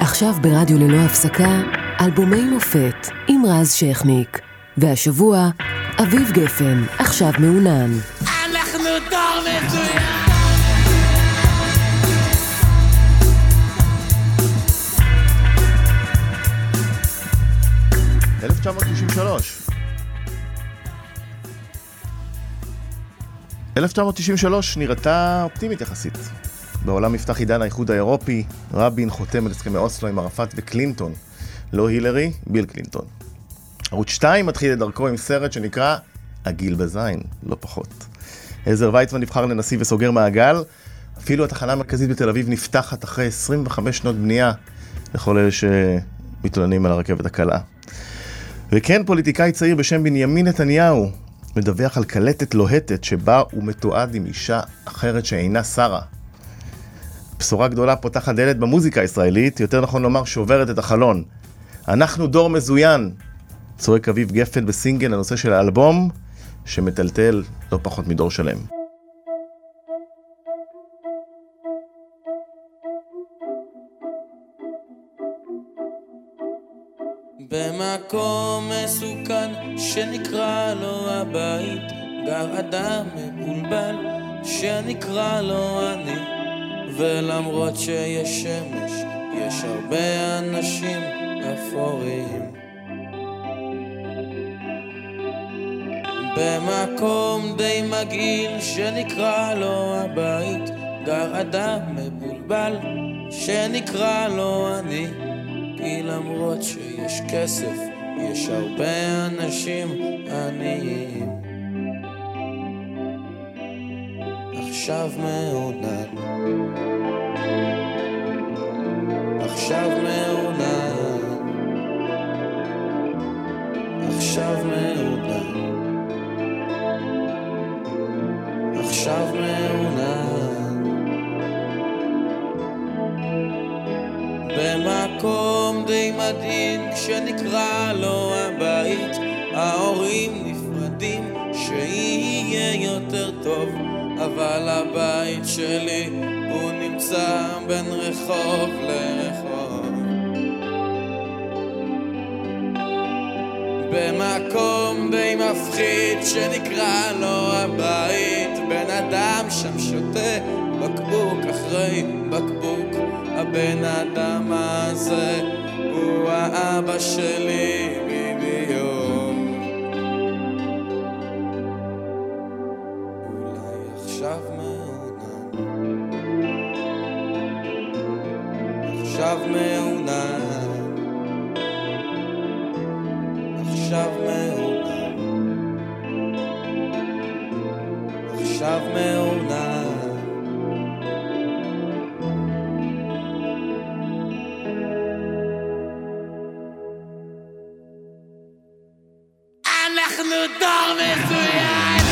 עכשיו ברדיו ללא הפסקה, אלבומי מופת עם רז שכניק. והשבוע, אביב גפן, עכשיו מעונן. אנחנו דור מצוין! 1993. 1993 נראתה אופטימית יחסית. בעולם נפתח עידן האיחוד האירופי, רבין חותם על הסכמי אוסלו עם ערפאת וקלינטון. לא הילרי, ביל קלינטון. ערוץ 2 מתחיל את דרכו עם סרט שנקרא הגיל בזין, לא פחות. עזר ויצמן נבחר לנשיא וסוגר מעגל. אפילו התחנה המרכזית בתל אביב נפתחת אחרי 25 שנות בנייה, לכל אלה שמתלוננים על הרכבת הקלה. וכן, פוליטיקאי צעיר בשם בנימין נתניהו מדווח על קלטת לוהטת שבה הוא מתועד עם אישה אחרת שאינה שרה. בשורה גדולה פותחת דלת במוזיקה הישראלית, יותר נכון לומר שוברת את החלון. אנחנו דור מזוין, צועק אביב גפן בסינגל הנושא של האלבום, שמטלטל לא פחות מדור שלם. במקום מסוכן שנקרא לו הבית, גר אדם מבולבל שנקרא לו אני, ולמרות שיש שמש, יש הרבה אנשים אפורים. במקום די מגעיל שנקרא לו הבית, גר אדם מבולבל שנקרא לו אני. כי למרות שיש כסף, יש הרבה אנשים עניים. עכשיו מעונן, עכשיו מעונן, עכשיו מעונן, עכשיו מעונן. במקום די מדהים כשנקרא לו הבית ההורים שלי הוא נמצא בין רחוב לרחוב. במקום די מפחיד שנקרא לו הבית בן אדם שם שותה בקבוק אחרי בקבוק. הבן אדם הזה הוא האבא שלי אנחנו דור מצוין!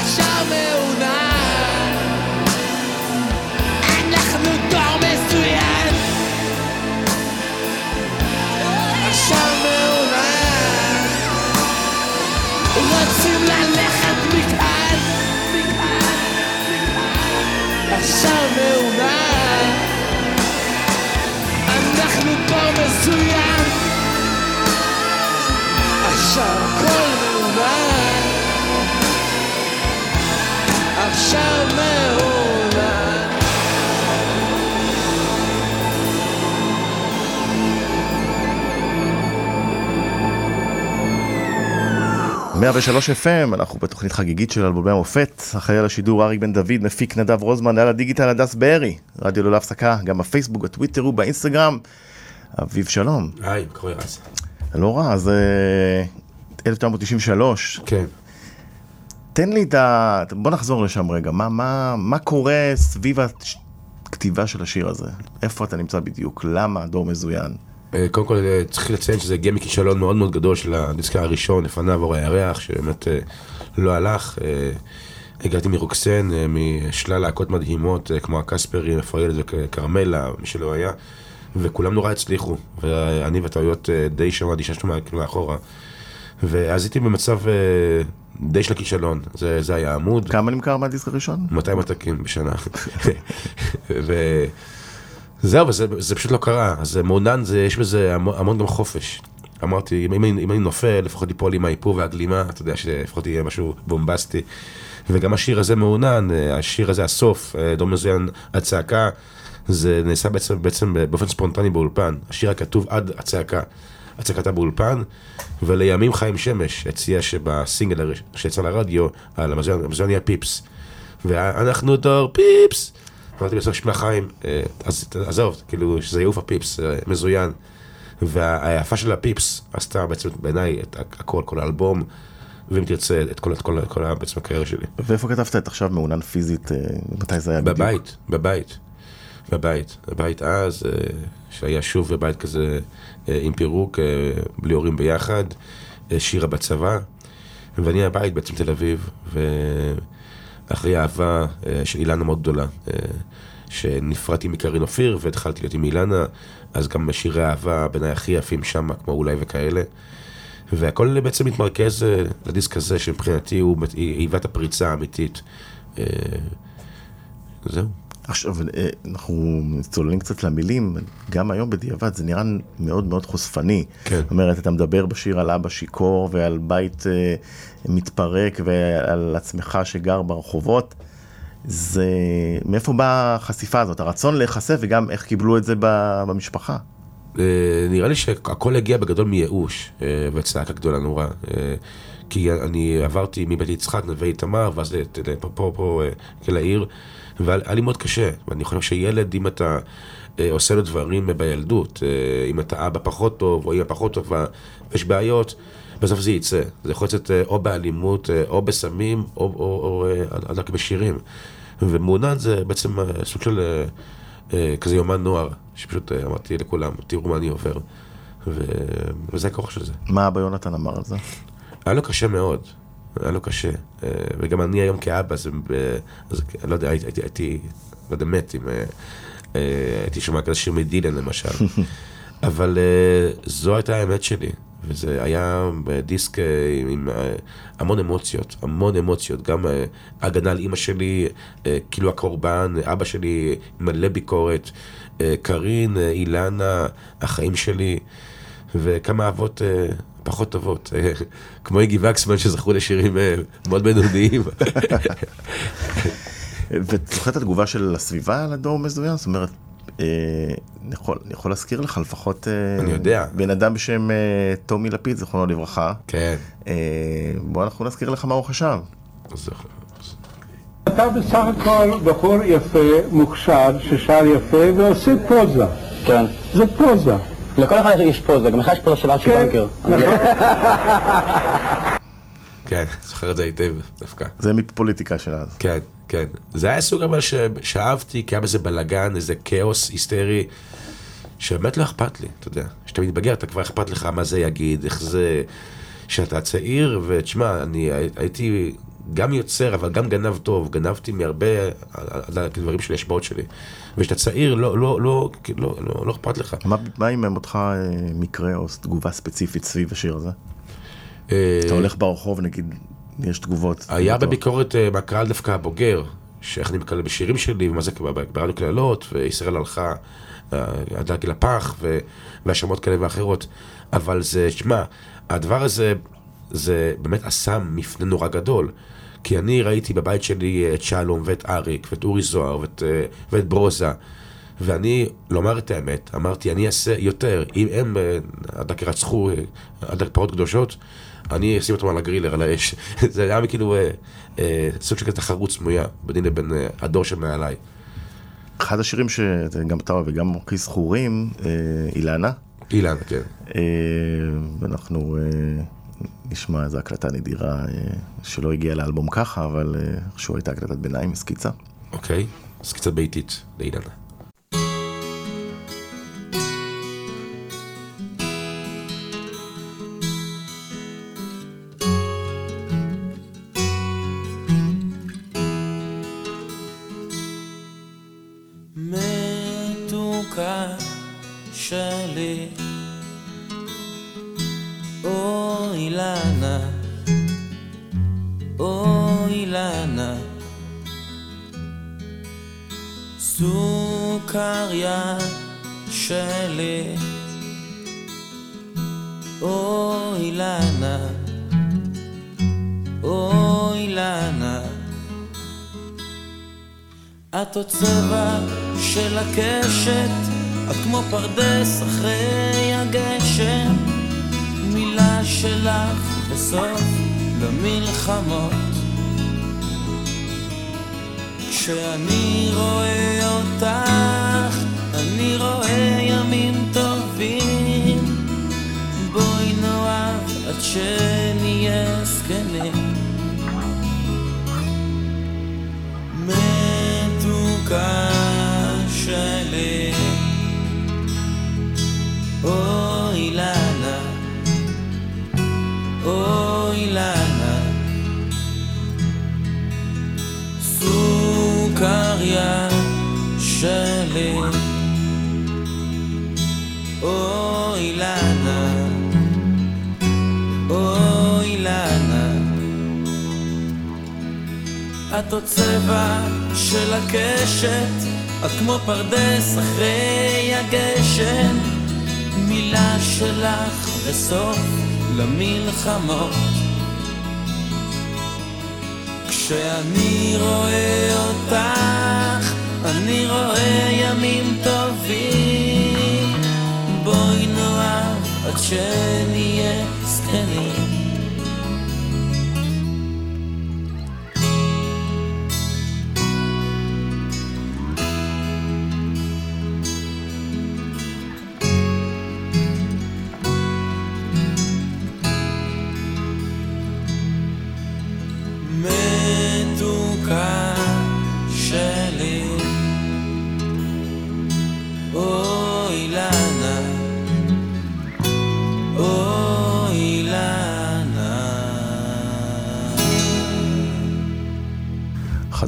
עכשיו מעונן! אנחנו דור מצוין! עכשיו מעונן! רוצים ללכת מכאן! עכשיו מעונן! אנחנו דור מצוין! עכשיו הכל מעונן עכשיו מעונן 103 FM, אנחנו בתוכנית חגיגית של אלבומי המופת, אחראי על השידור אריק בן דוד, מפיק נדב רוזמן, על הדיגיטל הדס בארי, רדיו ללא הפסקה, גם בפייסבוק, בטוויטר ובאינסטגרם. אביב שלום. היי, קורא רז. לא רע, אז אה, 1993, כן. תן לי את ה... בוא נחזור לשם רגע, מה, מה, מה קורה סביב הכתיבה של השיר הזה? איפה אתה נמצא בדיוק? למה דור מזוין? אה, קודם כל אה, צריך לציין שזה הגיע מכישלון מאוד מאוד גדול של הדיסק הראשון, לפניו אור הירח, שבאמת אה, לא הלך. הגעתי מרוקסן, משלל להקות מדהימות, כמו הקספרי, רפאל וכרמלה, מי שלא היה, וכולם נורא הצליחו, ואני וטעויות אה, די שמעתי שיש לנו כאילו מאחורה. ואז הייתי במצב אה, די של הכישלון, זה, זה היה עמוד. כמה נמכר מהדיסק הראשון? 200 עתקים בשנה. וזהו, וזה זה פשוט לא קרה. אז מעונן, זה, יש בזה המון, המון גם חופש. אמרתי, אם, אם, אם אני נופל, לפחות ליפול עם האיפור והגלימה, אתה יודע שלפחות יהיה משהו בומבסטי. וגם השיר הזה מעונן, אה, השיר הזה, הסוף, אה, דום מזוין, הצעקה, זה נעשה בעצם, בעצם באופן ספונטני באולפן. השיר הכתוב עד הצעקה. הצעקתה באולפן, ולימים חיים שמש הציע שבסינגל שיצא לרדיו, על המזוין יהיה פיפס. ואנחנו דור פיפס. אמרתי בסוף, שמע חיים, אה, אז עזוב, כאילו, שזה יעוף הפיפס, אה, מזוין. והיפה של הפיפס עשתה בעצם בעיניי את הכל, כל האלבום, ואם תרצה, את כל, את כל, את כל בעצם הקריירה שלי. ואיפה כתבת את עכשיו מעונן פיזית? אה, מתי זה היה בדיוק? בבית, בבית, בבית, בבית אז, שהיה שוב בבית כזה עם פירוק, אה, בלי הורים ביחד, אה, שירה בצבא, ואני הבית בעצם תל אביב, ואחרי אהבה אה, של אילנה מאוד גדולה, אה, שנפרדתי מקרין אופיר והתחלתי להיות עם אילנה, אז גם שירי אהבה בעיניי הכי יפים שם, כמו אולי וכאלה. והכל בעצם מתמרכז אה, לדיסק הזה, שמבחינתי הוא היווה את הפריצה האמיתית. אה, זהו. עכשיו, אה, אנחנו צוללים קצת למילים, גם היום בדיעבד זה נראה מאוד מאוד חושפני. כן. זאת אומרת, אתה מדבר בשיר על אבא שיכור ועל בית אה, מתפרק ועל עצמך שגר ברחובות. זה, מאיפה באה החשיפה הזאת, הרצון להיחשף וגם איך קיבלו את זה במשפחה? אה, נראה לי שהכל הגיע בגדול מייאוש אה, וצעקה גדולה נורא. אה, כי אני עברתי מבית יצחק, נווה איתמר, ואז לת- פה, פה, פה, אה, אל העיר, והיה לי מאוד קשה. ואני חושב שילד, אם אתה אה, עושה לו דברים בילדות, אה, אם אתה אבא פחות טוב, או אמא פחות טובה, ויש בעיות, בסוף זה יצא. זה יכול לצאת אה, או באלימות, אה, או בסמים, או, או, או אה, רק בשירים. ומעונן זה בעצם אה, סוג של אה, אה, כזה יומן נוער, שפשוט אה, אמרתי לכולם, תראו מה אני עובר. ו... וזה הכוח של זה. מה אבא יונתן אמר על זה? היה לו קשה מאוד, היה לו קשה. אה, וגם אני היום כאבא, זה, אז, אני לא יודע, הייתי, הייתי, הייתי לא יודע, מת אם אה, אה, הייתי שומע כזה שיר מדילן למשל. אבל אה, זו הייתה האמת שלי, וזה היה דיסק אה, עם, אה, המון אמוציות, המון אמוציות, גם אה, הגנה על אימא שלי, אה, כאילו הקורבן, אבא שלי מלא ביקורת, אה, קארין, אה, אילנה, החיים שלי, וכמה אהבות אה, פחות טובות, אה, כמו איגי וקסמן שזכו לשירים אה, מאוד בינוניים. ואת זוכרת את התגובה של הסביבה על הדור מזוין? זאת אומרת, אה, אני יכול, אני יכול להזכיר לך לפחות אני יודע. בן אדם בשם טומי לפיד, זיכרונו לברכה. כן, בוא אנחנו נזכיר לך מה הוא חשב. אתה בסך הכל בחור יפה, מוכשר, ששר יפה ועושה פוזה. כן. זה פוזה. לכל אחד יש פוזה, גם לך יש פוזה של ארצ'י כן. בנקר. כן, זוכר את זה היטב דווקא. זה מפוליטיקה של אז. כן, כן. זה היה סוג אבל ש- שאהבתי, כי היה בזה בלאגן, איזה כאוס היסטרי, שבאמת לא אכפת לי, אתה יודע. כשאתה מתבגר, אתה כבר אכפת לך מה זה יגיד, איך זה... שאתה צעיר, ותשמע, אני הי- הייתי גם יוצר, אבל גם גנב טוב. גנבתי מהרבה על הדברים שלי, השפעות שלי. וכשאתה צעיר, לא, לא, לא, לא, לא, לא אכפת לך. מה, מה אם אותך אה, מקרה או תגובה ספציפית סביב השיר הזה? אה, אתה הולך ברחוב, נגיד, יש תגובות. היה. בביקורת אה, מהקהל דווקא הבוגר, שאיך אני מקלל בשירים שלי, ומה זה ברדיו קללות, וישראל הלכה עד לגיל הפח, והאשמות כאלה ואחרות. אבל זה, שמע, הדבר הזה, זה באמת עשה מפנה נורא גדול. כי אני ראיתי בבית שלי את שלום ואת אריק ואת אורי זוהר ואת, אה, ואת ברוזה. ואני, לומר את האמת, אמרתי, אני אעשה יותר. אם הם אה, עד דק רצחו אה, עד דק פרות קדושות, אני אשים אותם על הגרילר, על האש. זה היה כאילו אה, אה, סוג של כזה תחרות סמויה ביני לבין אה, הדור שמעליי. אחד השירים שגם אתה וגם הכי זכורים, אה, אילנה. אילן, כן. אה, ואנחנו אה, נשמע איזו הקלטה נדירה אה, שלא הגיעה לאלבום ככה, אבל אה, איכשהו הייתה הקלטת ביניים, סקיצה. אוקיי? אז קצת ביתית לאילן. מתוקה שלי אילנה, או אילנה. סוכריה שלי, או אילנה, או אילנה. את עוד צבע של הקשת, את כמו פרדס אחרי הגשם. מילה שלך בסוף למלחמות כשאני רואה אותך, אני רואה ימים טובים. בואי נאהב עד שנהיה זקנים. מתוקה את עוד צבע של הקשת את כמו פרדס אחרי הגשם. מילה שלך וסוף למלחמות. כשאני רואה אותך אני רואה ימים טובים. בואי נאהב עד שנהיה זקנים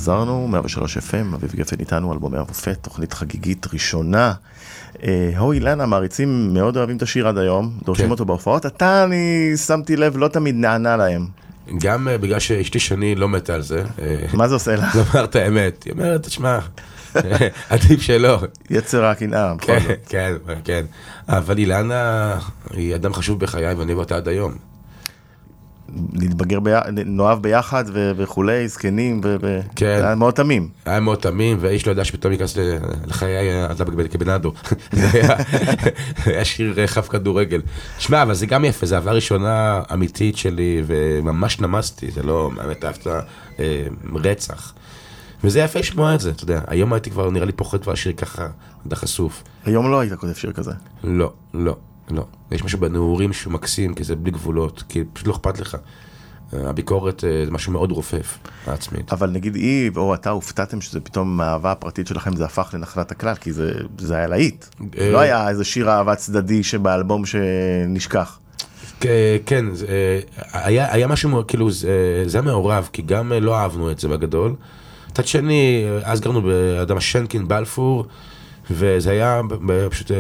חזרנו, 103 FM, אביב גפן איתנו, אלבומי המופת, תוכנית חגיגית ראשונה. אה, הו אילנה, מעריצים מאוד אוהבים את השיר עד היום, דורשים כן. אותו בהופעות. אתה, אני שמתי לב, לא תמיד נענה להם. גם אה, בגלל שאשתי שני לא מתה על זה. אה, מה זה עושה לה? לומר את האמת, היא אומרת, תשמע, עדיף שלא. יצר הקנאה, בכל כן, זאת. כן, כן. אבל אילנה היא אדם חשוב בחיי ואני אוהב אותה עד היום. להתבגר, בי- נאהב ביחד ו- וכולי, זקנים, ו- כן. היה מאוד תמים. היה מאוד תמים, והאיש לא ידע שפתאום ייכנס לחיי אדם כבנאדו. זה היה- שיר אה, חף כדורגל. שמע, אבל זה גם יפה, זו אהבה ראשונה אמיתית שלי, וממש נמסתי, זה לא באמת אהבת אה, רצח. וזה יפה לשמוע את זה, אתה יודע. היום הייתי כבר, נראה לי פוחד כבר שיר ככה, עד החשוף. היום לא היית כותב שיר כזה. לא, לא, לא. יש משהו בנעורים שהוא מקסים, כי זה בלי גבולות, כי פשוט לא אכפת לך. אה, הביקורת אה, זה משהו מאוד רופף, העצמית. אבל נגיד היא או אתה הופתעתם שזה פתאום מהאהבה הפרטית שלכם זה הפך לנחלת הכלל, כי זה, זה היה להיט. אה, לא היה איזה שיר אהבה צדדי שבאלבום שנשכח. כן, זה, היה, היה משהו, כאילו, זה, זה היה מעורב, כי גם לא אהבנו את זה בגדול. מצד שני, אז גרנו באדם השנקין, בלפור, וזה היה פשוט, אה,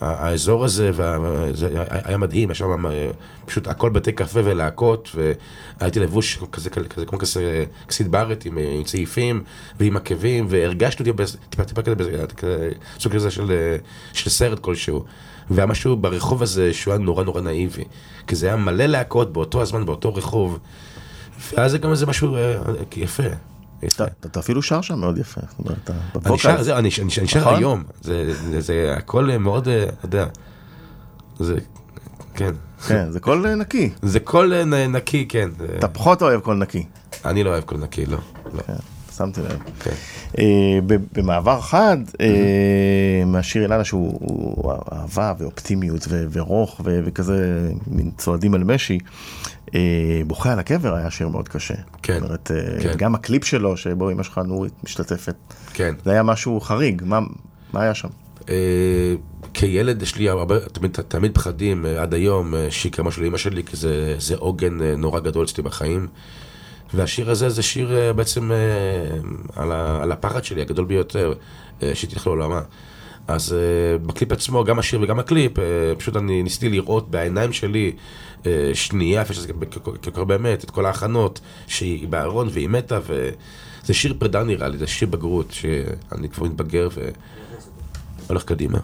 האזור הזה, זה היה- מדהים, היה שם אה, פשוט הכל בתי קפה ולהקות, והייתי לבוש כזה, כזה, כמו כזה כסית בארט עם, אה, עם צעיפים ועם עקבים, והרגשתי אותי טיפה טיפה כזה, סוג כזה של, אה, של סרט כלשהו. והיה משהו ברחוב הזה שהוא היה נורא נורא נאיבי, כי זה היה מלא להקות באותו הזמן, באותו רחוב, ואז זה גם איזה משהו אה, יפה. אתה, אפילו שר שם מאוד יפה. אני שר, אני אני שר נכון? היום, זה- הכל מאוד, אה, אתה יודע, זה, כן, כן, זה קול אה, נקי. זה קול אה, נקי, כן, אתה פחות אוהב קול נקי. אני לא אוהב קול נקי, לא, לא, כן, שמתי לב. כן. אה, במעבר חד, אה, מהשיר אילנה שהוא הוא אהבה ואופטימיות ורוך וכזה מין צועדים על משי, אה, בוכה על הקבר היה שיר מאוד קשה. כן, זאת אומרת, כן. גם הקליפ שלו, שבו אמא שלך נורית משתתפת, כן. זה היה משהו חריג, מה- מה היה שם? כילד יש לי הרבה, תמיד, תמיד פחדים עד היום, שיקרה משהו לאמא שלי, כי זה, זה עוגן נורא גדול אצלי בחיים. והשיר הזה זה שיר אה, בעצם אה, על, ה, על הפחד שלי הגדול ביותר, אה, שהיא תלך לעולמה. אז בקליפ עצמו, גם השיר וגם הקליפ, פשוט אני ניסיתי לראות בעיניים שלי שנייה, איפה שזה קורה באמת, את כל ההכנות, שהיא בארון והיא מתה, זה שיר פרידה נראה לי, זה שיר בגרות, שאני כבר מתבגר והולך קדימה.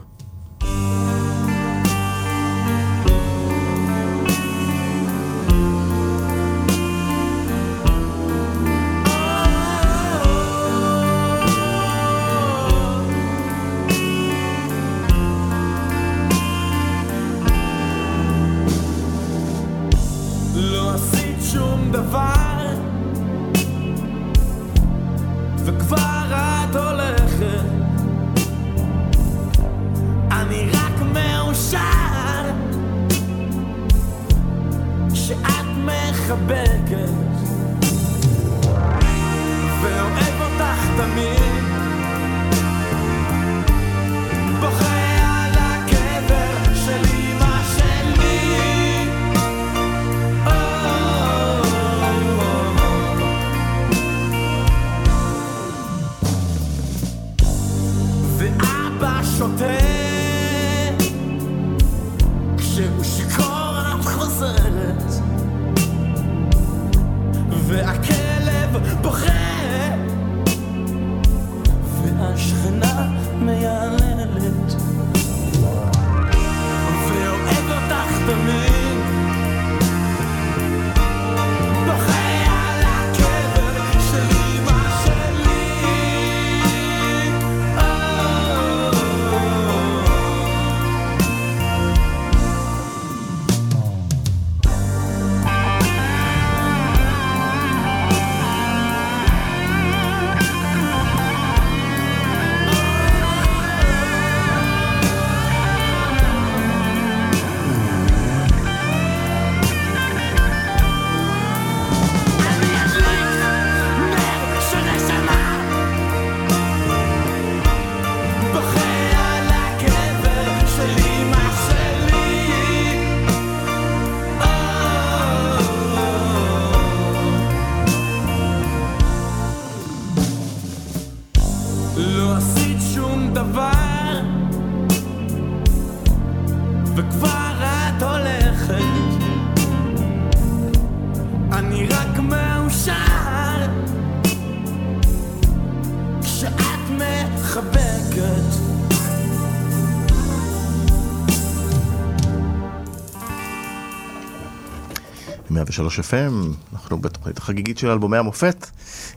103 FM, אנחנו בתוכנית החגיגית של אלבומי המופת,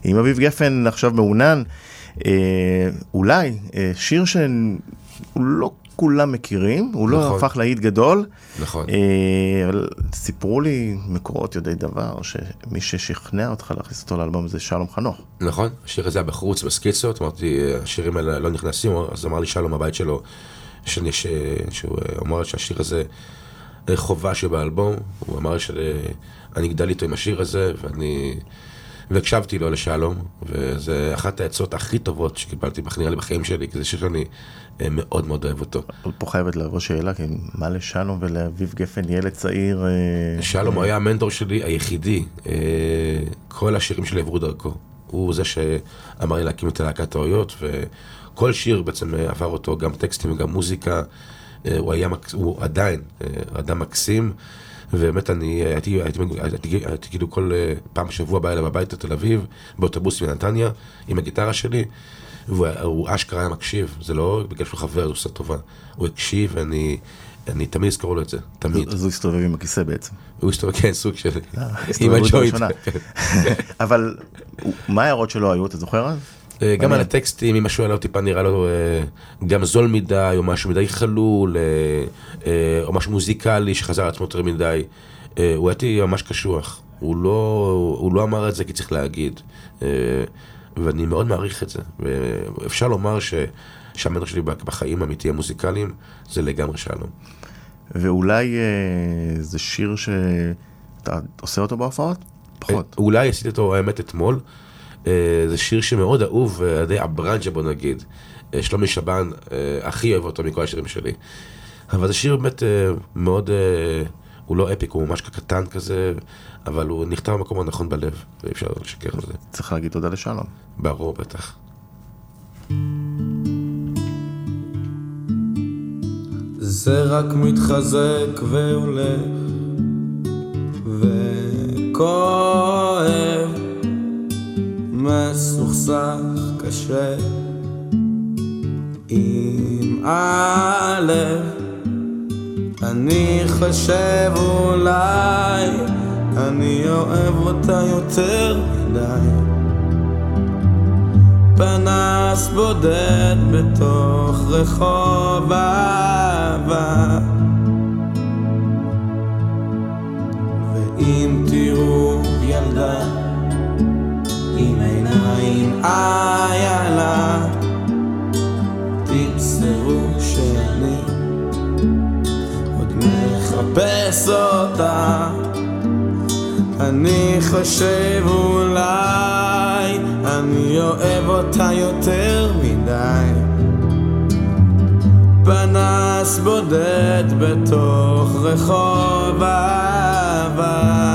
עם אביב גפן עכשיו מעונן, אה, אולי אה, שיר שהוא לא כולם מכירים, הוא לא נכון. לא הפך להיט גדול. נכון. אה, אבל סיפרו לי מקורות יודעי דבר, שמי ששכנע אותך להכניס אותו לאלבום זה שלום חנוך. נכון, השיר הזה היה בחוץ, בסקיצות, אמרתי, אה, השירים האלה לא נכנסים, אז אמר לי שלום הבית שלו, שאני, ש... שהוא אה, אמר שהשיר הזה אה, חובה שבאלבום, הוא אמר שזה שאני אגדל איתו עם השיר הזה, ואני... והקשבתי לו לשלום, וזה אחת העצות הכי טובות שקיבלתי, נראה לי בחיים שלי, כי זה שיר שאני אה, מאוד מאוד אוהב אותו. פה חייבת לבוא שאלה, כי מה לשלום ולאביב גפן, ילד צעיר? אה, שלום היה המנטור שלי היחידי, אה, כל השירים שלי עברו דרכו. הוא זה שאמר לי להקים את להקת האויות, וכל שיר בעצם עבר אותו, גם טקסטים וגם מוזיקה. הוא היה, הוא עדיין אדם מקסים, ובאמת אני הייתי, הייתי, הייתי, הייתי, הייתי כאילו כל אה, פעם בשבוע בא אליו הביתה תל אביב, באוטובוס מנתניה, עם הגיטרה שלי, והוא הוא אשכרה היה מקשיב, זה לא בגלל שהוא חבר, הוא עושה טובה. הוא הקשיב, ואני אני תמיד אזכור לו את זה, תמיד. אז הוא הסתובב עם הכיסא בעצם. הוא הסתובב, כן, סוג של... עם הסתובבות הג'וינט. הראשונה. אבל מה ההערות שלו היו, אתה זוכר אז? אה, גם על. הטקסטים, אם משהו היה לו טיפה נראה לו אה, גם זול מדי, או משהו מדי חלול, אה, או משהו מוזיקלי שחזר על עצמו יותר מדי. הוא הייתי ממש קשוח. הוא לא, הוא לא אמר את זה כי צריך להגיד. ואני מאוד מעריך את זה. ואפשר לומר ש... שהמנטור שלי בחיים האמיתיים המוזיקליים זה לגמרי שלום. ואולי אה, זה שיר שאתה עושה אותו בהופעות? פחות. אולי עשיתי אותו האמת אתמול. אה, זה שיר שמאוד אהוב אה, על ידי הברנג'ה בוא נגיד. אה, שלומי שבן הכי אוהב אותו מכל השירים שלי. אבל זה שיר באמת מאוד, הוא לא אפיק, הוא ממש קטן כזה, אבל הוא נכתב במקום הנכון בלב, ואי אפשר לשקר על זה. צריך להגיד תודה לשלום. ברור בטח. זה רק מתחזק והולך וכואב מסוכסך קשה. עם הלב אני חושב אולי אני אוהב אותה יותר מדי. פנס בודד בתוך רחוב אהבה. ואם תראו ילדה עיניים איילה. תמסרו שאני עוד מחפש אותה. אני חושב אולי אני אוהב אותה יותר מדי. פנס בודד בתוך רחוב אהבה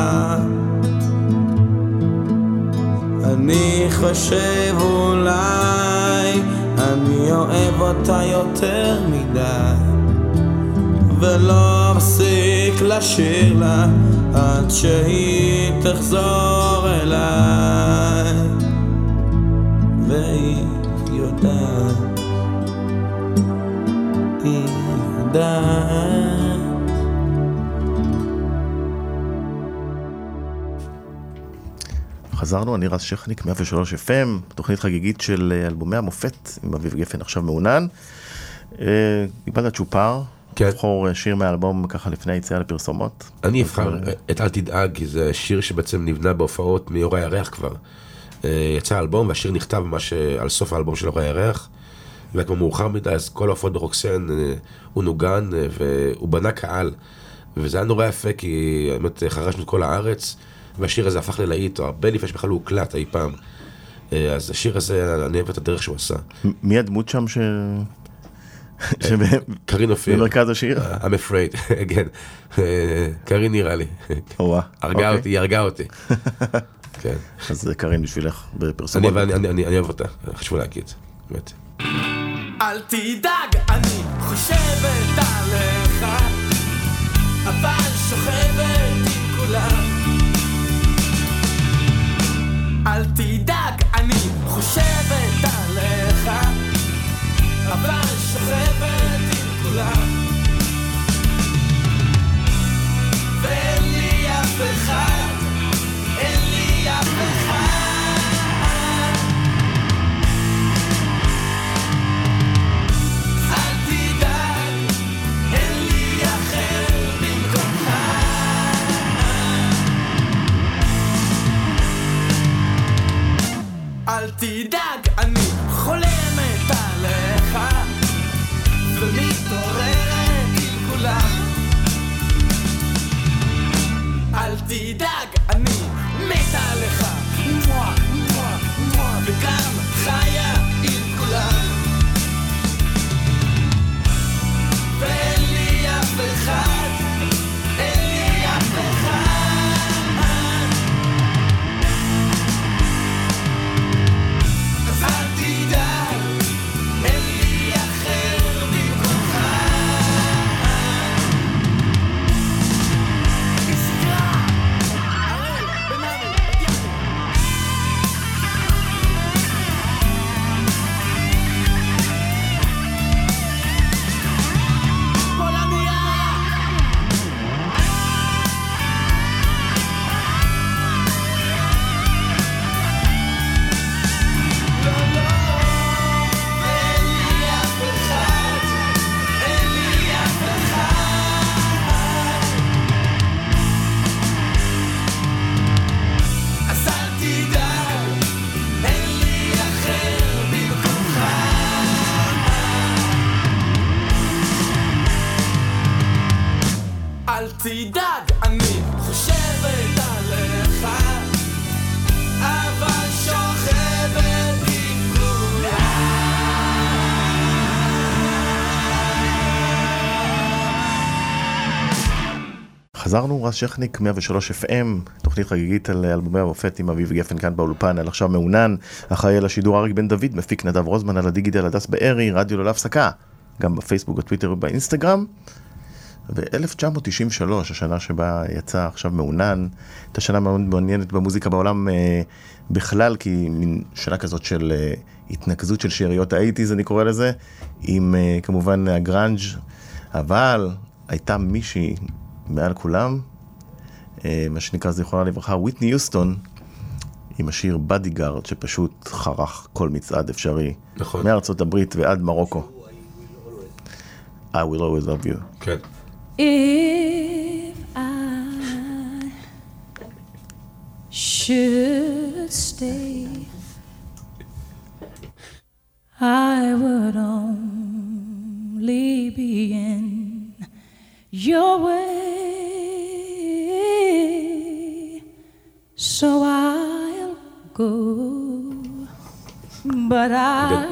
אני חושב אולי אני אוהב אותה יותר מדי. ולא מפסיק לשיר לה עד שהיא תחזור אליי. והיא יודעת, היא יודעת חזרנו, אני רז שכניק, 103 FM, תוכנית חגיגית של אה, אלבומי המופת עם אביב גפן עכשיו מעונן. אה, קיבלת צ'ופר, כן. לבחור אה, שיר מהאלבום ככה לפני היציאה לפרסומות. אני אבחר את אל תדאג, כי זה שיר שבעצם נבנה בהופעות מיורי הירח כבר. אה, יצא האלבום והשיר נכתב ממש אה, על סוף האלבום של יורי הירח. והיה כבר מאוחר מדי, אז כל ההופעות ברוקסן אה, הוא נוגן אה, והוא בנה קהל. וזה היה נורא יפה כי באמת אה, חרשנו את כל הארץ, והשיר הזה הפך ללהיט, הרבה לפני שבכלל הוא הוקלט אי פעם. אה, אז השיר הזה, אני אוהב את הדרך שהוא עשה. מי הדמות שם ש... שב- קארין אופיר. במרכז השיר? I'm afraid, כן. אה, קארין נראה לי. הרגה אוקיי. אותי, היא הרגה אותי. כן. אז אה, קארין בשבילך בפרסומות. אני, אני, אני, אני אוהב אותה, חשוב להגיד, באמת. אל תדאג, אני חושבת עליך, אבל שוכבת אל תדאג, אני חושבת עליך, אבל שוכבת עם כולם. אל תדאג, אני חושבת עליך, חזרנו, רז שכניק, 103 FM, תוכנית חגיגית על אלבומי המופת עם אביב גפן כאן באולפן, על עכשיו מעונן, אחראי על השידור אריק בן דוד, מפיק נדב רוזמן על הדיגיטל הדס בארי, רדיו ללא הפסקה, גם בפייסבוק, בטוויטר ובאינסטגרם. ו-1993, השנה שבה יצא עכשיו מעונן, הייתה שנה מאוד מעניינת במוזיקה בעולם אה, בכלל, כי מין שנה כזאת של אה, התנקזות של שאריות האייטיז, אני קורא לזה, עם אה, כמובן הגראנג', אבל הייתה מישהי מעל כולם, אה, מה שנקרא זיכרונה לברכה, וויטני יוסטון, עם השיר Bodyguard, שפשוט חרך כל מצעד אפשרי. נכון. מארצות הברית ועד מרוקו. I will always love you. כן. If I should stay, I would only be in your way. So I'll go.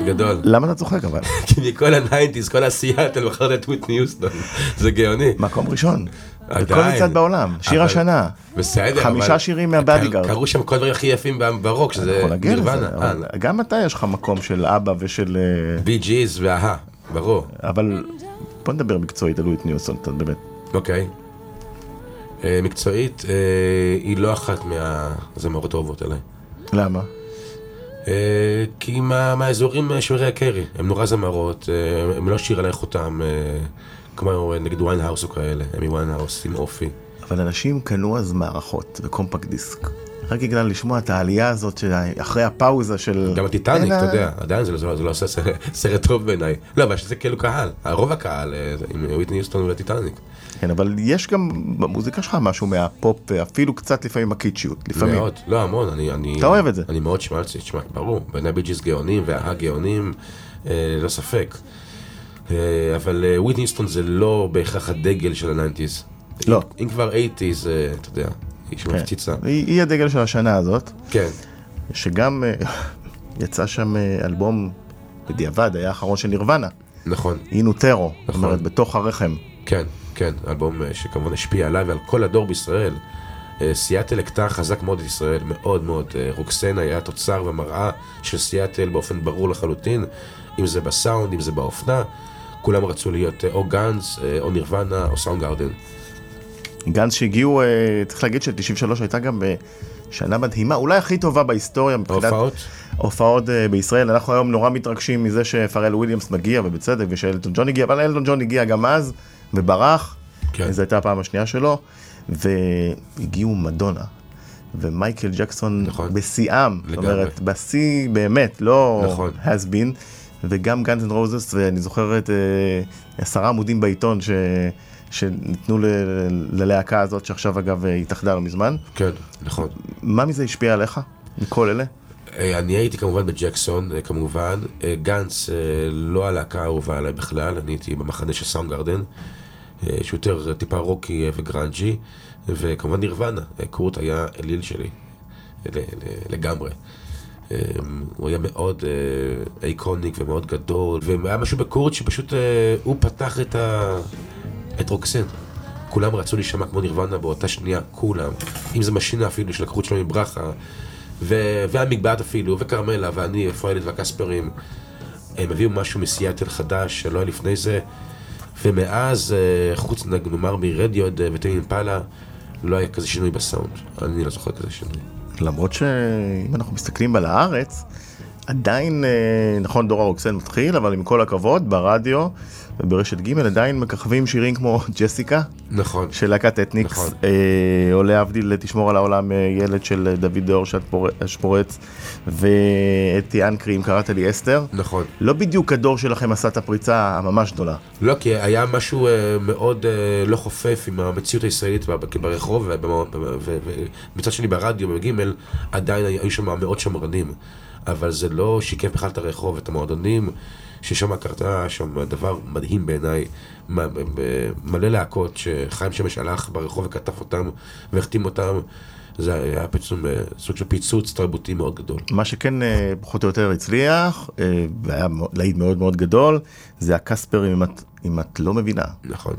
גדול. למה אתה צוחק אבל? כי מכל הניינטיז, כל הסיאטל בחרת את וויטני יוסטון. זה גאוני. מקום ראשון. בכל עדיין. מצעד בעולם, שיר אבל- השנה. בסדר, חמישה אבל- שירים מה Bodyguard. קרו שם כל הדברים הכי יפים ברוק, שזה נירוונה. אבל גם אתה יש לך מקום של אבבא ושל... אה, בי ג'יז וההה, ברור. אבל בוא נדבר מקצועית על וויטני יוסטון, אתה באמת. אוקיי. אה, מקצועית, אה, היא לא אחת מהזמרות האהובות עליי. למה? אה, כי מה- מהאזורים אה, של מריה קרי, הם נורא זמרות, אה, הם לא השאירו עליי חותם, אה, כמו אה, נגיד ויינהאוס או כאלה, איימי ויינהאוס עם אופי. אבל אנשים קנו אז מערכות וקומפקט דיסק. רק בגלל לשמוע את העלייה הזאת אחרי הפאוזה של... גם הטיטניק, אתה יודע, עדיין זה לא- לא לא עושה סרט- טוב בעיניי. לא, אבל יש לזה כאילו קהל, רוב הקהל עם וויטני יוסטון והטיטניק. כן, אבל יש גם במוזיקה שלך משהו מהפופ, ואפילו קצת לפעמים הקיצ'יות, לפעמים. מאוד, לא המון, אני... אני אתה אוהב את זה. אני מאוד שמאלצי, תשמע, ברור, בעיניי בי ג'יז גאונים וההה גאונים, אה, לא ספק. אה, אבל אה, וויטני יוסטון זה לא בהכרח הדגל של הניינטיז. לא. אם- אם כבר אייטיז, אתה יודע, היא כן. שמפציצה. היא היא הדגל של השנה הזאת, כן, שגם אה, יצא שם אה, אלבום, בדיעבד, היה האחרון של נירוונה, נכון, אינו טרו, זאת נכון. אומרת, בתוך הרחם. כן, כן, אלבום אה, שכמובן השפיע עליי ועל כל הדור בישראל. אה, סיאטל הכתה חזק מאוד את ישראל, מאוד מאוד. אה, רוקסן היה תוצר ומראה של סיאטל באופן ברור לחלוטין, אם זה בסאונד, אם זה באופנה. כולם רצו להיות או גאנז, אה, או נירוונה, או סאונד גארדן. גנץ שהגיעו, צריך להגיד ש-93 הייתה גם שנה מדהימה, אולי הכי טובה בהיסטוריה מבחינת? הופעות אה, בישראל. אנחנו היום נורא מתרגשים מזה שפארל וויליאמס מגיע, ובצדק, ושאלטון ג'ון הגיע, אבל אלטון ג'ון הגיע גם אז, וברח. כן. זו הייתה הפעם השנייה שלו, והגיעו מדונה. ומייקל ג'קסון נכון. בשיאם, זאת. אומרת, בשיא באמת, לא נכון. has been, וגם גאנז אנד רוזס, ואני זוכרת אה, עשרה עמודים בעיתון ש... שניתנו ל... ללהקה הזאת, שעכשיו אגב אה, התאחדה לא מזמן. כן, נכון. מה מזה השפיע עליך, מכל אלה? אה, אני הייתי כמובן בג'קסון, אה, כמובן. גאנז, לא הלהקה האהובה עליי בכלל, אני הייתי במחנה של סאונד גארדן, אה, שהוא יותר טיפה רוקי אה, וגראנג'י, וכמובן נירוונה, אה, קורט היה אליל שלי, אה, לגמרי. אה, הוא היה מאוד אה, איקוניק ומאוד גדול, והיה משהו בקורט שפשוט אה, הוא פתח את, ה... את רוקסן. כולם רצו להישמע כמו נירוונה באותה שנייה, כולם. אם זה משינה אפילו, שלקחו את שלומי ברכה, ו- והמגבעת אפילו, וכרמלה, ואני, פרוילד והקספרים. הם הביאו משהו מסיאטל חדש שלא היה לפני זה, ומאז, אה, חוץ נג- נאמר מרדיוד אה, וטמי אימפלה, לא היה כזה שינוי בסאונד. אני לא זוכר כזה שינוי. למרות שאם אנחנו מסתכלים על הארץ, עדיין, אה, נכון, דור הרוקסן מתחיל, אבל עם כל הכבוד, ברדיו וברשת ג' עדיין מככבים שירים כמו ג'סיקה, נכון. של להקת אתניקס, נכון. אה, או להבדיל תשמור על העולם אה, ילד של אה, דוד דור שפור- שפורץ, ואתי אנקרי, אם קראת לי אסתר. נכון. לא בדיוק הדור שלכם עשה את הפריצה הממש גדולה. לא, כי היה משהו אה, מאוד אה, לא חופף עם המציאות הישראלית ברחוב, ומצד שני ברדיו, בגימל, עדיין היו שם מאות שמרנים. אבל זה לא שיקף בכלל את הרחוב, את המועדונים, ששם קרתה שם דבר מדהים בעיניי, מלא להקות שחיים שמש הלך ברחוב וכתב אותם והחתים אותם. זה היה פצום, אה, סוג של פיצוץ תרבותי מאוד גדול. מה שכן אה, פחות או יותר הצליח, אה, והיה להיט מאוד מאוד גדול, זה הקספרים, אם את, אם את לא מבינה. נכון.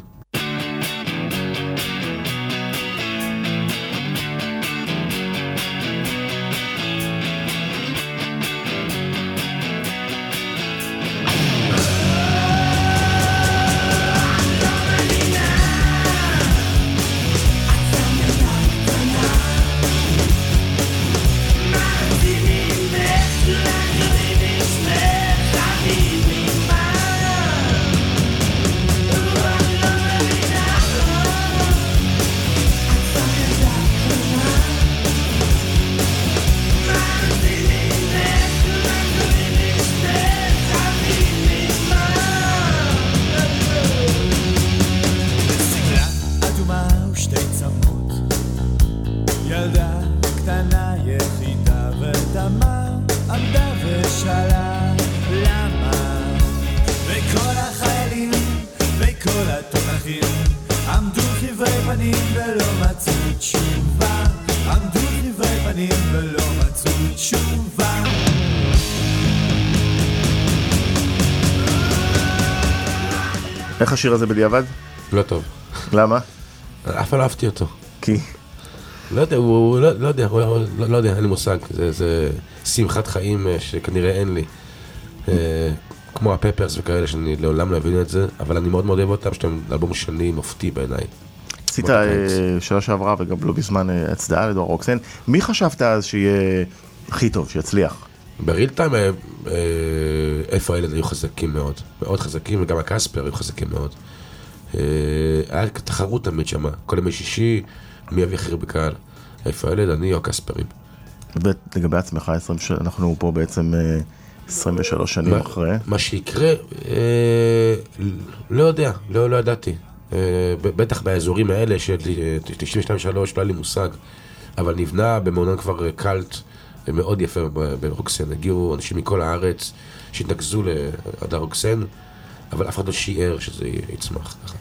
השיר הזה בדיעבד? לא טוב. למה? אף פעם לא אהבתי אותו. כי... לא יודע, הוא לא לא יודע, הוא לא לא- יודע, אין לי מושג. זה- זה שמחת חיים אה, שכנראה אין לי. אה, כמו הפפרס וכאלה, שאני לעולם לא אבין את זה, אבל אני מאוד מאוד אוהב אותם, שאתם אלבום שני מופתי בעיניי. עשית. אה, שנה שעברה וגם לא בזמן הצדעה לדור רוקסן. מי חשבת אז שיהיה הכי טוב, שיצליח? בריל טיים, אה, אה, איפה הילד היו חזקים מאוד, מאוד חזקים, וגם הקספר היו חזקים מאוד. אה, היה תחרות תמיד שם, כל ימי שישי, מי יביא הכי הרבה קהל. איפה הילד, אני או הקספרים. ולגבי עצמך, 20 ש- אנחנו פה בעצם אה, 23 שנים מה- אחרי. מה שיקרה, אה, לא יודע, לא, לא ידעתי. אה, בטח באזורים האלה של אה, 92-3 לא היה לי מושג, אבל נבנה במעונן כבר קאלט אה, מאוד יפה ברוקסן. הגיעו אנשים מכל הארץ שהתנקזו לעד הרוקסן, אבל אף אחד לא שיער שזה יצמח ככה.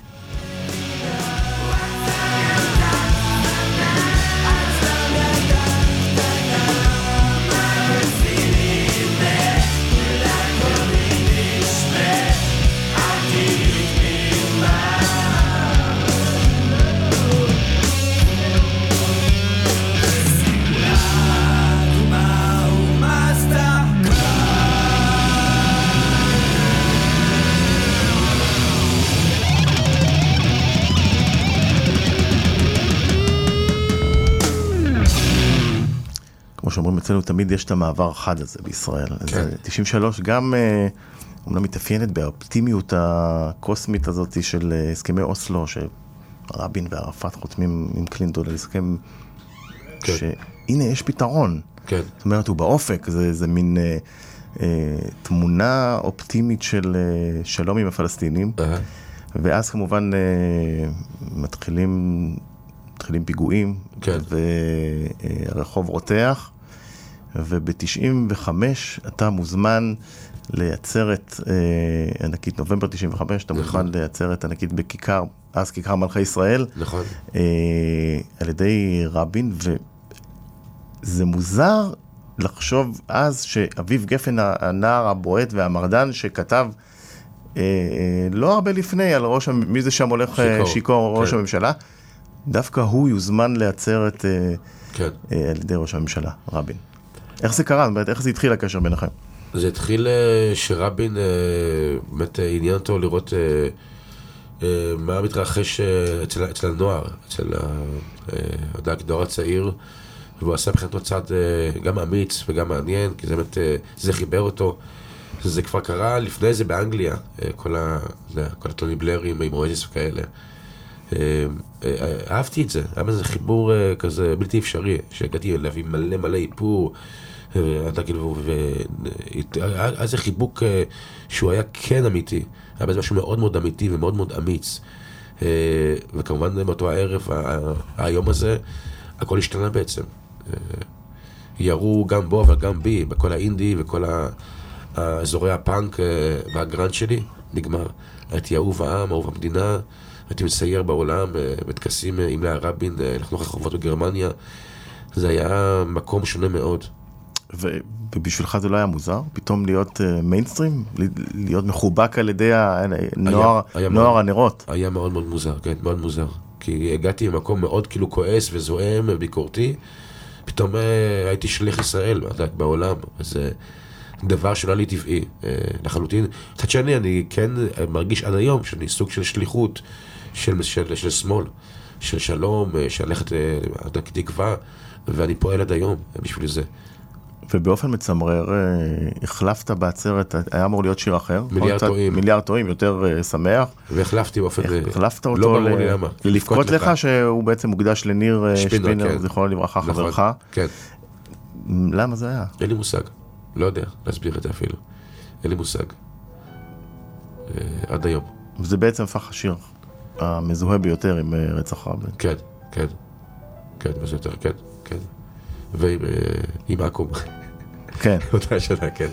שאומרים אצלנו, תמיד יש את המעבר החד הזה בישראל. כן. אז 93 גם אה, אומנם מתאפיינת באופטימיות הקוסמית הזאת של אה, הסכמי אוסלו, שרבין וערפאת חותמים עם קלינטון על הסכם, כן. שהנה יש פתרון. כן, זאת אומרת, הוא באופק, זה, זה מין אה, אה, תמונה אופטימית של אה, שלום עם הפלסטינים. אהה, ואז כמובן אה, מתחילים, מתחילים פיגועים, כן. והרחוב רותח, וב-95 אתה מוזמן לעצרת אה, ענקית, נובמבר 95, אתה נכון. מוזמן לעצרת ענקית בכיכר, אז כיכר מלכי ישראל, נכון. אה, על ידי רבין, וזה מוזר לחשוב אז שאביב גפן, הנער הבועט והמרדן שכתב אה, אה, לא הרבה לפני על ראש, מי זה שם הולך אה, שיכור. שיכור, ראש כן. הממשלה, דווקא הוא יוזמן לעצרת אה, כן. אה, על ידי ראש הממשלה, רבין. איך זה קרה? איך זה התחיל הקשר ביניכם? זה התחיל אה, שרבין אה, באמת אה, עניין אותו לראות מה מתרחש אצל, אצל הנוער, אצל הדור הצעיר, והוא עשה מבחינתו צעד גם אמיץ וגם מעניין, כי זה באמת, זה חיבר אותו. זה כבר קרה לפני זה באנגליה, כל, ה, כל הטוני בלרים עם אוהזיס וכאלה. אה, אה, אהבתי את זה, היה בזה חיבור כזה בלתי אפשרי, שהגעתי להביא מלא מלא איפור, אתה כאילו, ו... היה איזה חיבוק אה, שהוא היה כן אמיתי, היה בזה משהו מאוד מאוד אמיתי ומאוד מאוד אמיץ. אה, וכמובן באותו הערב, היום הזה, הכל השתנה בעצם. אה, ירו גם בו אבל גם בי, בכל האינדי וכל האזורי הפאנק והגראנט שלי, נגמר. הייתי אהוב העם, אהוב המדינה, הייתי מסייר בעולם, בטקסים עם לאה רבין, לחנוך רחובות בגרמניה. זה היה מקום שונה מאוד. ובשבילך זה לא היה מוזר? פתאום להיות אה, מיינסטרים? ל- להיות מחובק על ידי הנוער, היה נוער מאוד. הנרות? היה מאוד מאוד מוזר, כן, מאוד מוזר. כי הגעתי ממקום מאוד כאילו כועס וזועם וביקורתי, פתאום אה, הייתי שליח ישראל, את יודעת, בעולם. אז אה, דבר שלא היה לי טבעי, אה, לחלוטין. מצד שני, אני כן אה, מרגיש עד היום שאני סוג של שליחות של, של, של שמאל, של שלום, אה, של ללכת אה, תקווה, ואני פועל עד היום אה, בשביל זה. ובאופן מצמרר, אה, החלפת בעצרת, היה אמור להיות שיר אחר. מיליארד טועים. מיליארד טועים, יותר אה, שמח. והחלפתי באופן... אה, החלפת לא אותו, ברור ל- לי למה. לבכות לך שהוא בעצם מוקדש לניר שפינר, כן. זיכרונו לברכה, נכון, חברך. כן. למה זה היה? אין לי מושג. לא יודע להסביר את זה אפילו. אין לי מושג. עד היום. וזה בעצם הפך השיר המזוהה ביותר עם רצח רבין. כן, כן. כן, וזה יותר, כן, כן. ועם עם עכו"ם. כן. אותה שנה, כן.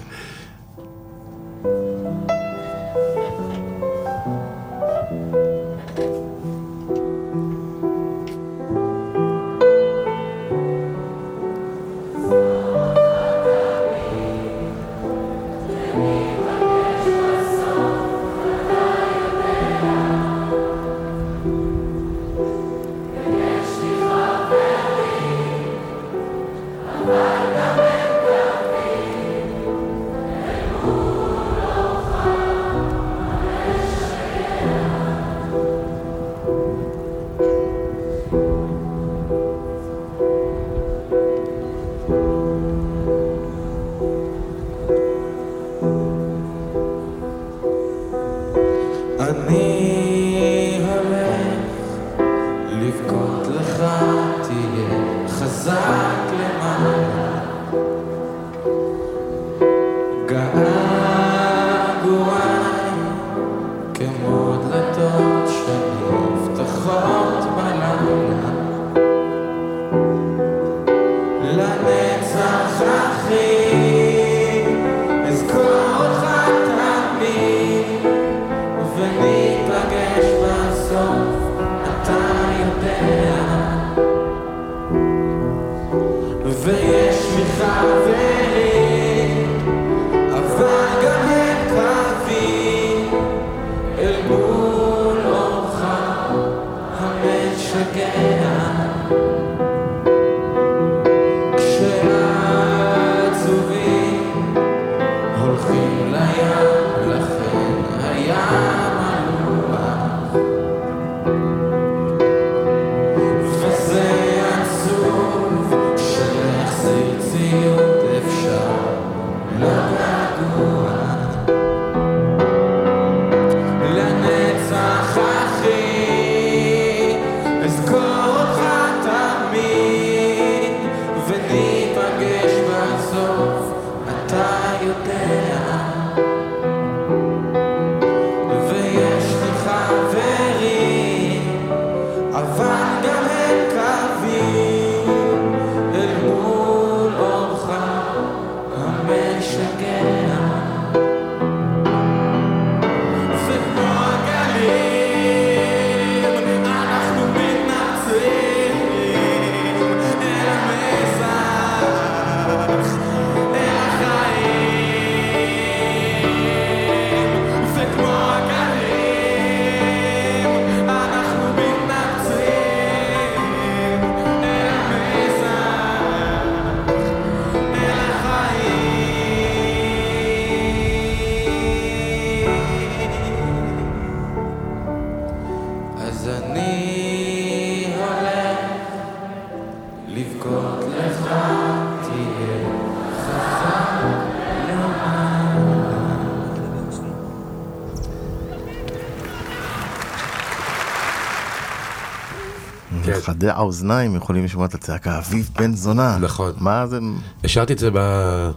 חדי האוזניים יכולים לשמוע את הצעקה, אביב בן זונה. נכון. מה זה... השארתי את זה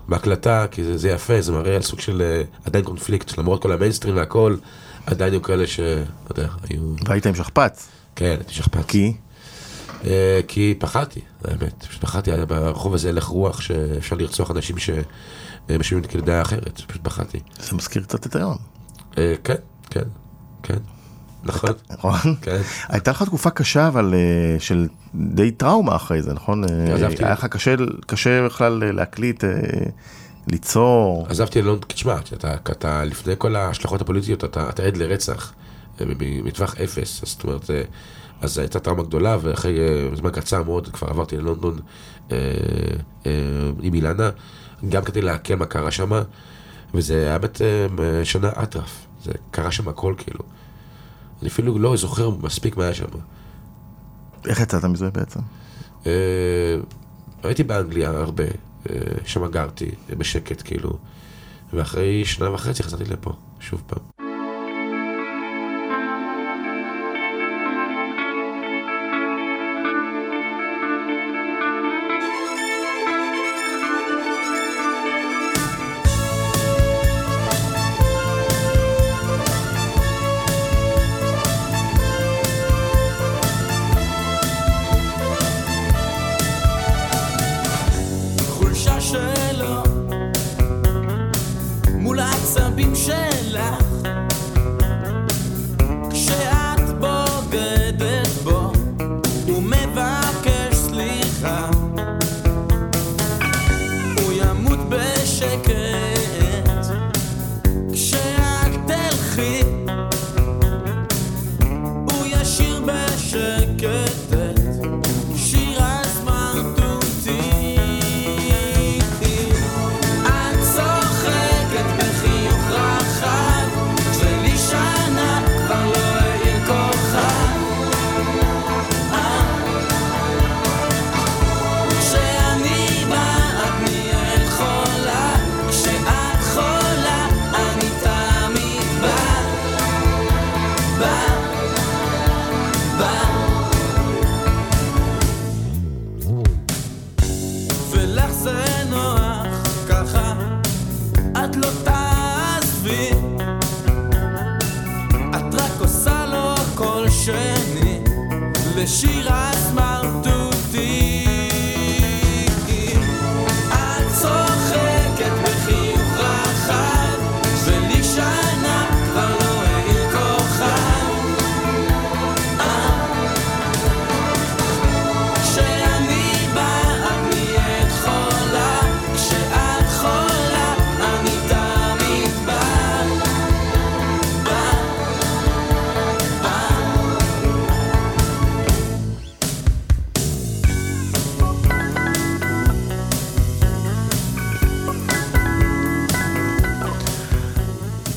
בהקלטה, כי זה, זה יפה, זה מראה על סוג של אה, עדיין קונפליקט, למרות כל המיינסטרים והכל, עדיין היו כאלה ש... אתה יודע, היו... והיית עם שכפ"ץ. כן, הייתי שכפ"ץ. כי? אה, כי פחדתי, האמת. פשוט פחדתי, היה ברחוב הזה הלך רוח שאפשר לרצוח אנשים שמשווים את דעה אחרת, פשוט פחדתי. זה מזכיר קצת את היום. אה, כן, כן, כן. נכון. נכון? כן. הייתה לך תקופה קשה, אבל אה, של די טראומה אחרי זה, נכון? אה, עזבתי. היה לך קשה, קשה בכלל אה, להקליט, ליצור. עזבתי ללונדון, תשמע, אתה, אתה לפני כל ההשלכות הפוליטיות, אתה, אתה עד לרצח מטווח אפס, זאת אומרת, אז הייתה טראומה גדולה, ואחרי זמן קצר מאוד כבר עברתי ללונדון אה, אה, עם אילנה, גם כדי לעכל מה קרה שם, וזה היה באמת אה, שנה אטרף, זה קרה שם הכל כאילו. אני אפילו לא זוכר מספיק מה היה שם. איך יצאת מזה בעצם? אה, הייתי באנגליה הרבה, אה, שם גרתי בשקט כאילו, ואחרי שנה וחצי חזרתי לפה, שוב פעם.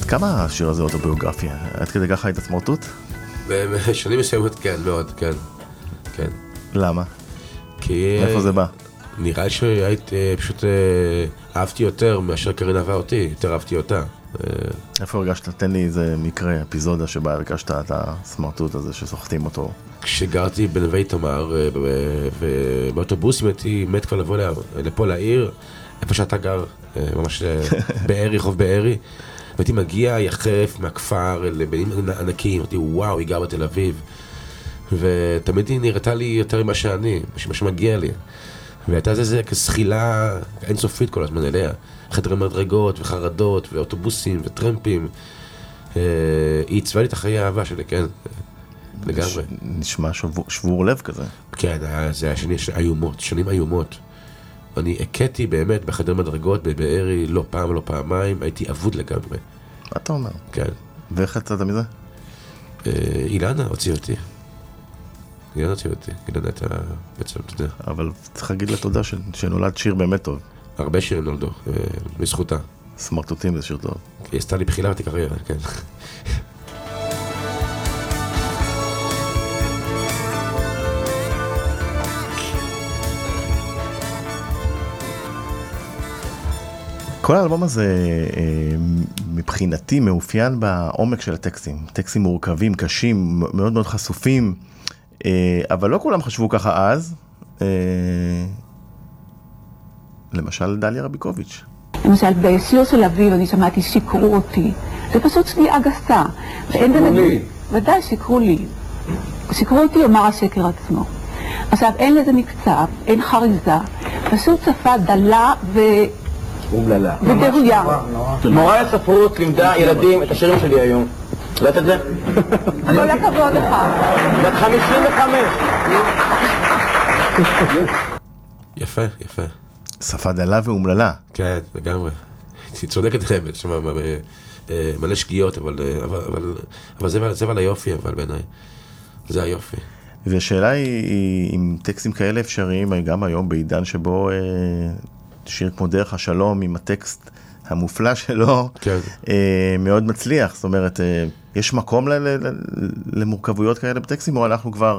כמה השיר הזה אוטוביוגרפיה? עד כדי ככה סמרטוט? בשנים מסוימות כן, מאוד, כן. כן. למה? כי... מאיפה זה בא? נראה לי שהיית אה, פשוט אה, אהבתי יותר מאשר קרין אהבה אותי, יותר אהבתי אותה. אה, איפה הרגשת? תן לי איזה מקרה, אפיזודה שבה הרגשת את הסמרטוט הזה שסוחטים אותו. כשגרתי בנווה תמר, ב- ובאוטובוסים הייתי מת כבר לבוא לפה לעיר, איפה שאתה גר, ממש בארי, חוף בארי. והייתי מגיע יחף מהכפר לבנים ענקים, אמרתי וואו, היא גרה בתל אביב. ותמיד היא נראתה לי יותר ממה שאני, מה שמגיע לי. והייתה איזה זחילה אינסופית כל הזמן אליה. חדרי מדרגות וחרדות ואוטובוסים וטרמפים. אה, היא עיצבה לי את החיי האהבה שלי, כן, לגמרי. נשמע שבור, שבור לב כזה. כן, היה- זה היה שנים איומות, שנים איומות. אני הכיתי באמת בחדר מדרגות בבארי לא פעם, לא פעמיים, הייתי אבוד לגמרי, מה אתה אומר? כן. ואיך יצאת מזה? אה, אילנה הוציא אותי. אילנה הוציא אותי, אילנה הייתה בעצם, אתה יודע, אבל צריך להגיד לה תודה ש- שנולד שיר באמת טוב. הרבה שירים נולדו, אה, בזכותה. סמרטוטים זה שיר טוב. היא עשתה לי בחילה ואת הקריירה, כן. כל האלבום הזה אה, מבחינתי מאופיין בעומק של הטקסטים. טקסטים מורכבים, קשים, מאוד מאוד חשופים, אה, אבל לא כולם חשבו ככה אז. אה, למשל דליה רביקוביץ'. למשל, בשיר של אביב אני שמעתי שיקרו אותי. זה פשוט שנייה גסה. שיקרו לי. ודאי, שיקרו לי. שיקרו אותי, אמר השקר עצמו. עכשיו, אין לזה מקצב, אין חריזה, פשוט שפה דלה ו... אומללה. ודהויה. מורה לספרות לימדה ילדים את השירים שלי היום. יודעת את זה? כל הכבוד לך. בת 55. יפה, יפה. שפה דלה ואומללה. כן, לגמרי. היא צודקת יש שם אה, מלא שגיאות, אבל, אה, אבל, אבל, אבל זה, זה אבל היופי, אבל בעיניי. זה היופי. והשאלה היא, היא אם טקסטים כאלה אפשריים גם היום בעידן שבו אה, שיר כמו דרך השלום עם הטקסט המופלא שלו כן. אה, מאוד מצליח, זאת אומרת, אה, יש מקום ל- ל- ל- למורכבויות כאלה בטקסטים או אנחנו כבר,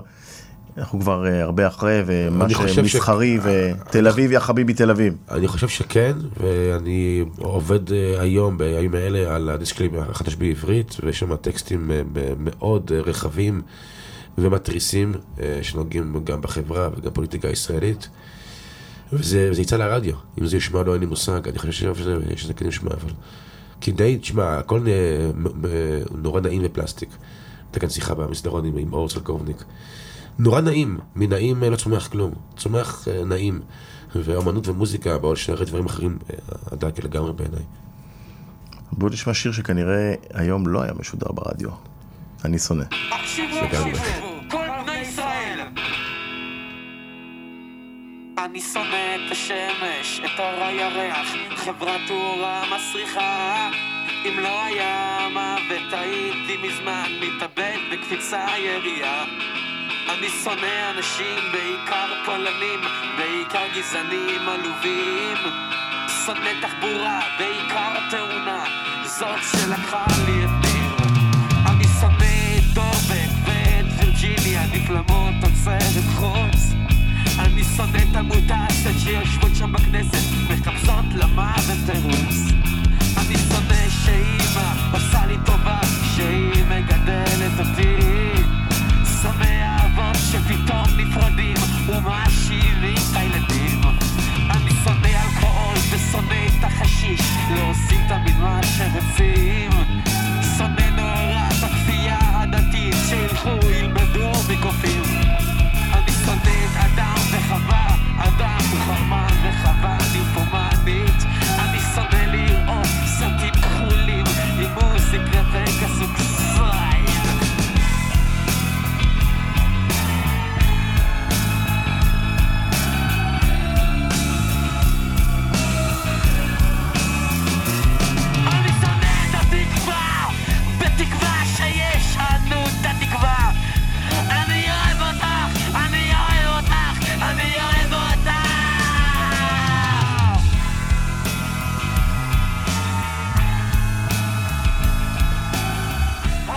אנחנו כבר אה, הרבה אחרי ומה אני חושב ש- שמסחרי ותל אביב יא חביבי תל אביב. אני חושב שכן, ואני עובד היום, בימים האלה, על הדיסק שלי החדש בעברית, ויש שם טקסטים מאוד רחבים ומתריסים, שנוגעים גם בחברה וגם פוליטיקה הישראלית. וזה וזה יצא לרדיו, אם זה ישמע לא אין לי מושג, אני חושב שזה, שזה כן ישמע, אבל... כי די, תשמע, הכל אה, מ- מ- נורא נעים ופלסטיק. הייתה כאן שיחה במסדרון עם, עם אור סלקובניק. נורא נעים, מנעים אה, לא צומח כלום, צומח אה, נעים. ואומנות ומוזיקה באו לשרת דברים אחרים, אה, הדק לגמרי בעיניי. בואו נשמע שיר שכנראה היום לא היה משודר ברדיו. אני שונא. לגמרי. אני שונא את השמש, את אור הירח, חברת תאורה מסריחה. אם לא היה מוות הייתי מזמן מתאבד בקפיצה ירייה. אני שונא אנשים, בעיקר פולנים, בעיקר גזענים עלובים. שונא תחבורה, בעיקר תאונה, זאת שלקחה לי את ניר. אני שונא את דובק ואת וירג'יניה, נפלמות עוצרת חוץ. אני שונא את המוטציות שיושבות שם בכנסת, מחפשות למוות תירוץ. אני שונא שאימא עושה לי טובה כשהיא מגדלת אותי. שונא אבות שפתאום נפרדים ומאשימים את הילדים. אני שונא אלכוהול ושונא את החשיש, לא עושים תמיד מה שרוצים. שיש לנו את התקווה. אני אוהב אותך, אני אוהב אותך, אני אוהב אותך.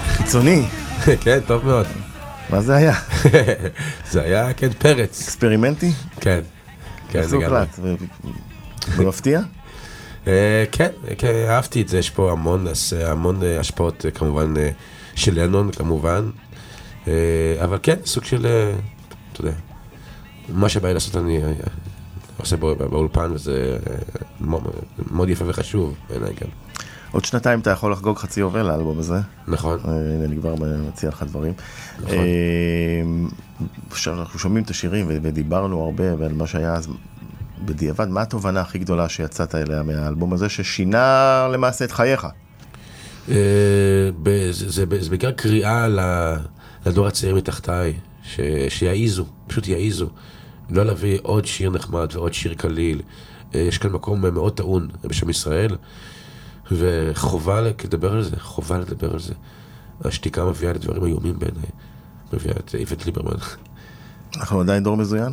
חיצוני. כן, טוב מאוד. מה זה היה? זה היה, כן, פרץ. אקספרימנטי? כן. כן, זה גם... מפתיע? אה, כן, כן, אהבתי את זה, יש פה המון, הס- המון אה, השפעות אה, כמובן אה, של לנון כמובן, אה, אבל כן, סוג של, אה, אתה יודע, מה שבא לי לעשות אני אה, עושה בא- באולפן וזה אה, מאוד- יפה וחשוב בעיניי גם. עוד שנתיים אתה יכול לחגוג חצי יובל לאלבום הזה. נכון. אה, הנה, אני כבר מציע לך דברים. נכון. אה, אנחנו שומעים את השירים ודיברנו הרבה ועל מה שהיה אז בדיעבד, מה התובנה הכי גדולה שיצאת אליה מהאלבום הזה, ששינה למעשה את חייך? אה, זה- בעיקר קריאה לדור הצעיר מתחתיי, שיעיזו, פשוט יעיזו. לא להביא עוד שיר נחמד ועוד שיר קליל. אה, יש כאן מקום מאוד טעון בשם ישראל, וחובה לדבר על זה, חובה לדבר על זה. השתיקה מביאה לדברים איומים בעיניי. מביאה את איווט ליברמן. אנחנו עדיין דור מזוין?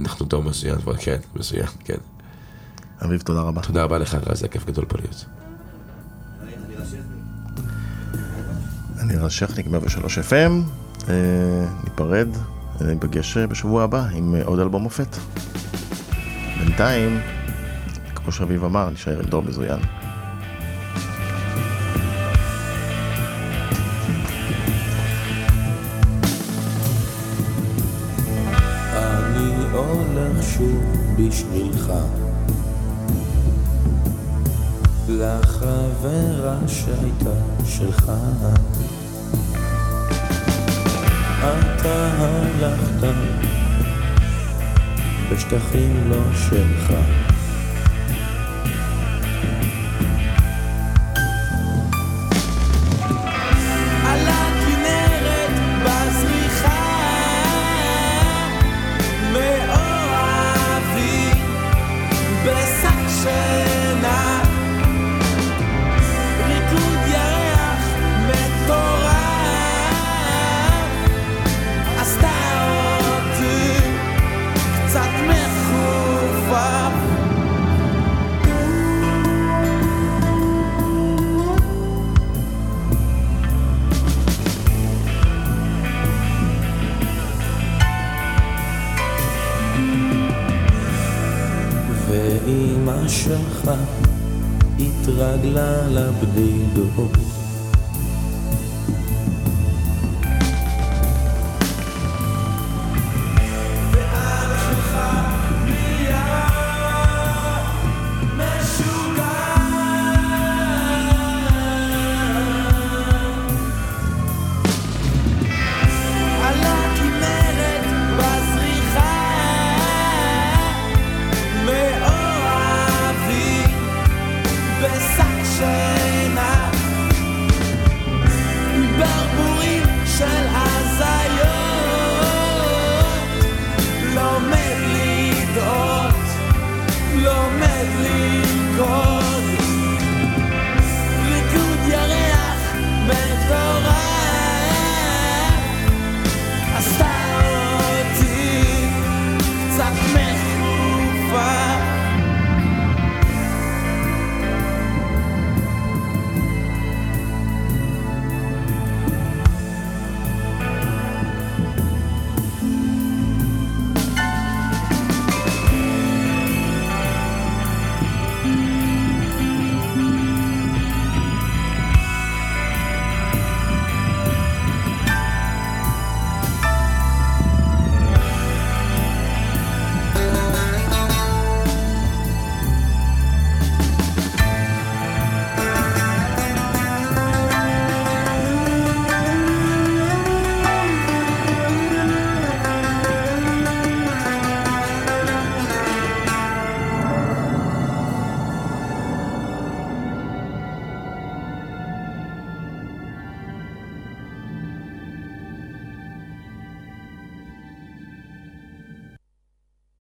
אנחנו דור מזוין, אבל כן, מזוין, כן. אביב, תודה רבה. תודה רבה לך, רז, זה כיף גדול פה להיות. אני רז שכניק, 103 FM, ניפרד, אה, ניפגש אה, בשבוע הבא עם אה, עוד אלבום מופת. בינתיים, כמו שאביב אמר, נשאר עם דור מזוין. שוב בשבילך. לחברה שהייתה שלך. אתה הלכת בשטחים לא שלך